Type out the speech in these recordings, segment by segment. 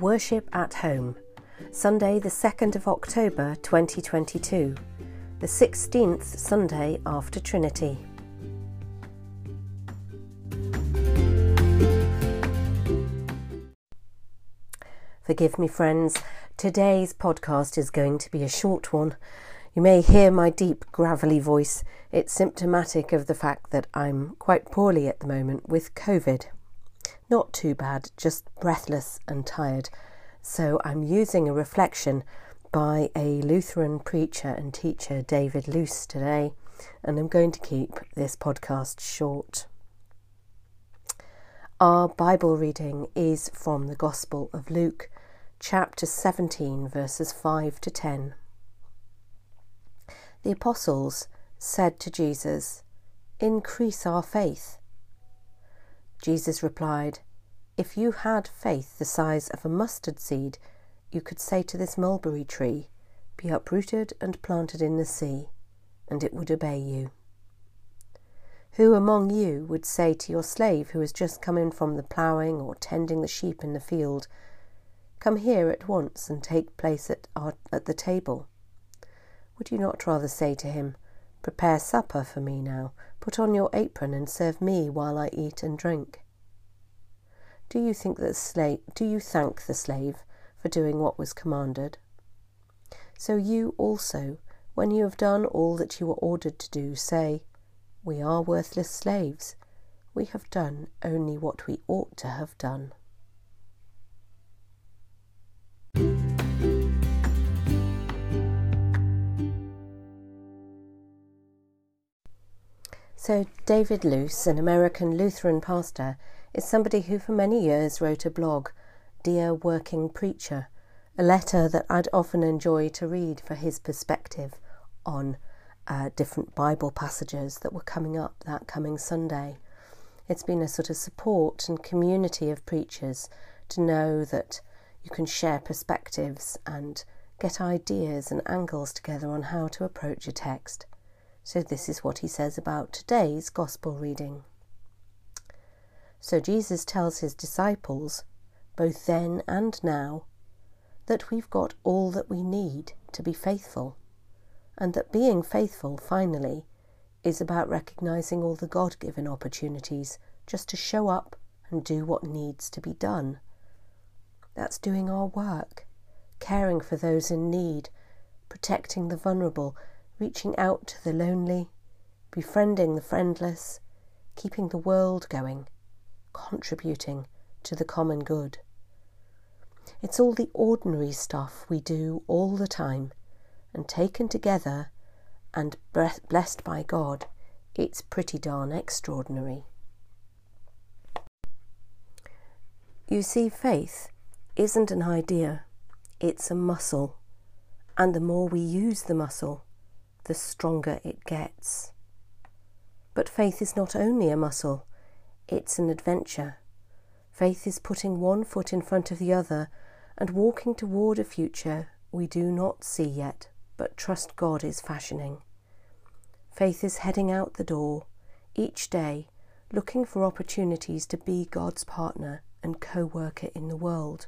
Worship at Home, Sunday, the 2nd of October 2022, the 16th Sunday after Trinity. Forgive me, friends, today's podcast is going to be a short one. You may hear my deep, gravelly voice. It's symptomatic of the fact that I'm quite poorly at the moment with COVID. Not too bad, just breathless and tired. So I'm using a reflection by a Lutheran preacher and teacher, David Lose, today, and I'm going to keep this podcast short. Our Bible reading is from the Gospel of Luke, chapter 17, verses 5 to 10. The apostles said to Jesus, Increase our faith. Jesus replied, If you had faith the size of a mustard seed, you could say to this mulberry tree, Be uprooted and planted in the sea, and it would obey you. Who among you would say to your slave who has just come in from the ploughing or tending the sheep in the field, Come here at once and take place at, our, at the table? Would you not rather say to him, Prepare supper for me now, put on your apron and serve me while I eat and drink? Do you think that slave do you thank the slave for doing what was commanded? So you also, when you have done all that you were ordered to do, say, We are worthless slaves. We have done only what we ought to have done. So, David Lose, an American Lutheran pastor, is somebody who for many years wrote a blog, Dear Working Preacher, a letter that I'd often enjoy to read for his perspective on uh, different Bible passages that were coming up that coming Sunday. It's been a sort of support and community of preachers to know that you can share perspectives and get ideas and angles together on how to approach a text. So, this is what he says about today's Gospel reading. So, Jesus tells his disciples, both then and now, that we've got all that we need to be faithful, and that being faithful, finally, is about recognizing all the God given opportunities just to show up and do what needs to be done. That's doing our work, caring for those in need, protecting the vulnerable, reaching out to the lonely, befriending the friendless, keeping the world going, contributing to the common good. It's all the ordinary stuff we do all the time, and taken together and blessed by God, it's pretty darn extraordinary. You see, faith isn't an idea, it's a muscle, and the more we use the muscle, the stronger it gets. But faith is not only a muscle, it's an adventure. Faith is putting one foot in front of the other and walking toward a future we do not see yet, but trust God is fashioning. Faith is heading out the door each day, looking for opportunities to be God's partner and co worker in the world.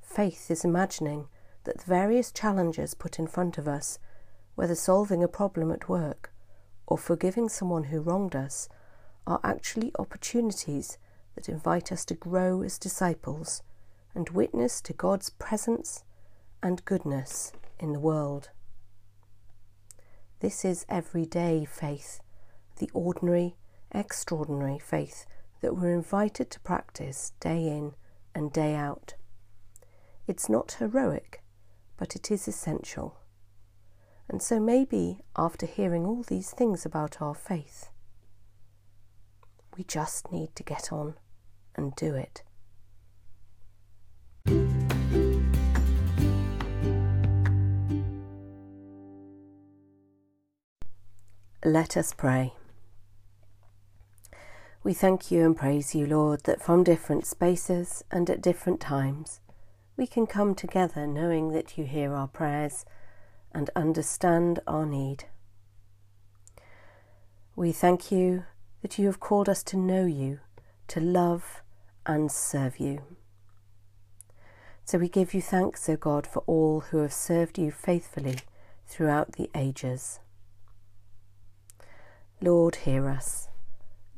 Faith is imagining that the various challenges put in front of us whether solving a problem at work or forgiving someone who wronged us, are actually opportunities that invite us to grow as disciples and witness to God's presence and goodness in the world. This is everyday faith, the ordinary, extraordinary faith that we're invited to practice day in and day out. It's not heroic, but it is essential. And so maybe after hearing all these things about our faith, we just need to get on and do it. Let us pray. We thank you and praise you, Lord, that from different spaces and at different times we can come together knowing that you hear our prayers and understand our need. We thank you that you have called us to know you, to love and serve you. So we give you thanks, O God, for all who have served you faithfully throughout the ages. Lord, hear us.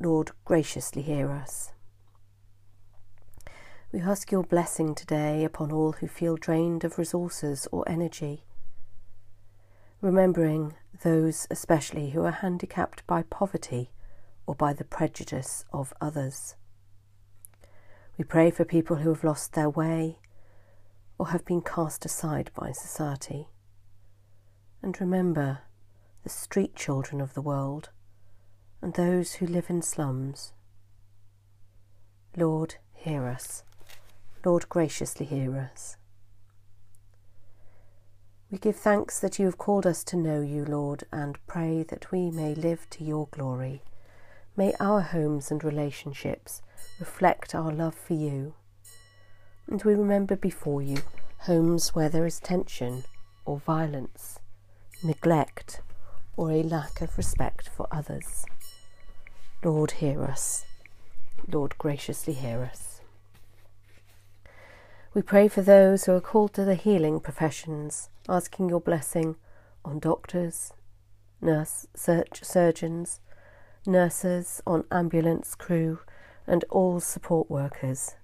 Lord, graciously hear us. We ask your blessing today upon all who feel drained of resources or energy, remembering those especially who are handicapped by poverty or by the prejudice of others. We pray for people who have lost their way or have been cast aside by society. And remember the street children of the world and those who live in slums. Lord, hear us. Lord, graciously hear us. We give thanks that you have called us to know you, Lord, and pray that we may live to your glory. May our homes and relationships reflect our love for you. And we remember before you homes where there is tension or violence, neglect, or a lack of respect for others. Lord, hear us. Lord, graciously hear us. We pray for those who are called to the healing professions, asking your blessing on doctors, nurse, search, surgeons, nurses, on ambulance crew, and all support workers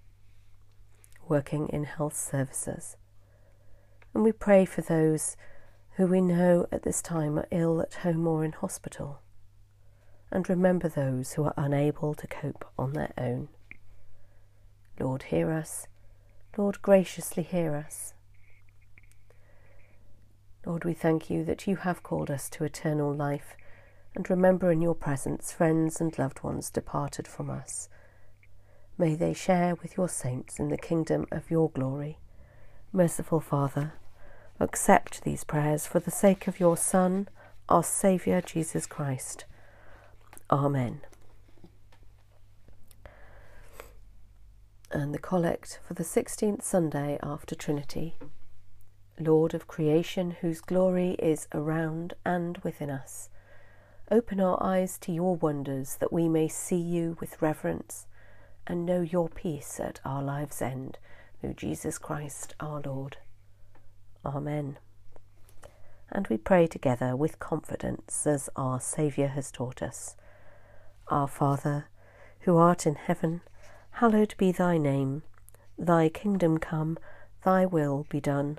working in health services. And we pray for those who we know at this time are ill at home or in hospital. And remember those who are unable to cope on their own. Lord, hear us Lord, graciously hear us. Lord, we thank you that you have called us to eternal life, and remember in your presence friends and loved ones departed from us. May they share with your saints in the kingdom of your glory. Merciful Father, accept these prayers for the sake of your Son, our Saviour Jesus Christ. Amen. and the collect for the 16th Sunday after Trinity. Lord of creation, whose glory is around and within us, open our eyes to your wonders that we may see you with reverence and know your peace at our life's end, through Jesus Christ our Lord. Amen. And we pray together with confidence as our Saviour has taught us. Our Father, who art in heaven, Hallowed be thy name. Thy kingdom come, thy will be done,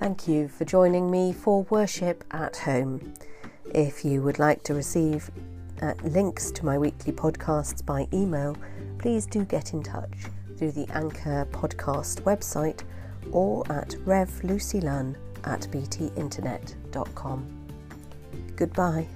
Thank you for joining me for worship at home. If you would like to receive uh, links to my weekly podcasts by email, please do get in touch through the Anchor podcast website or at revlucylunn at btinternet.com. Goodbye.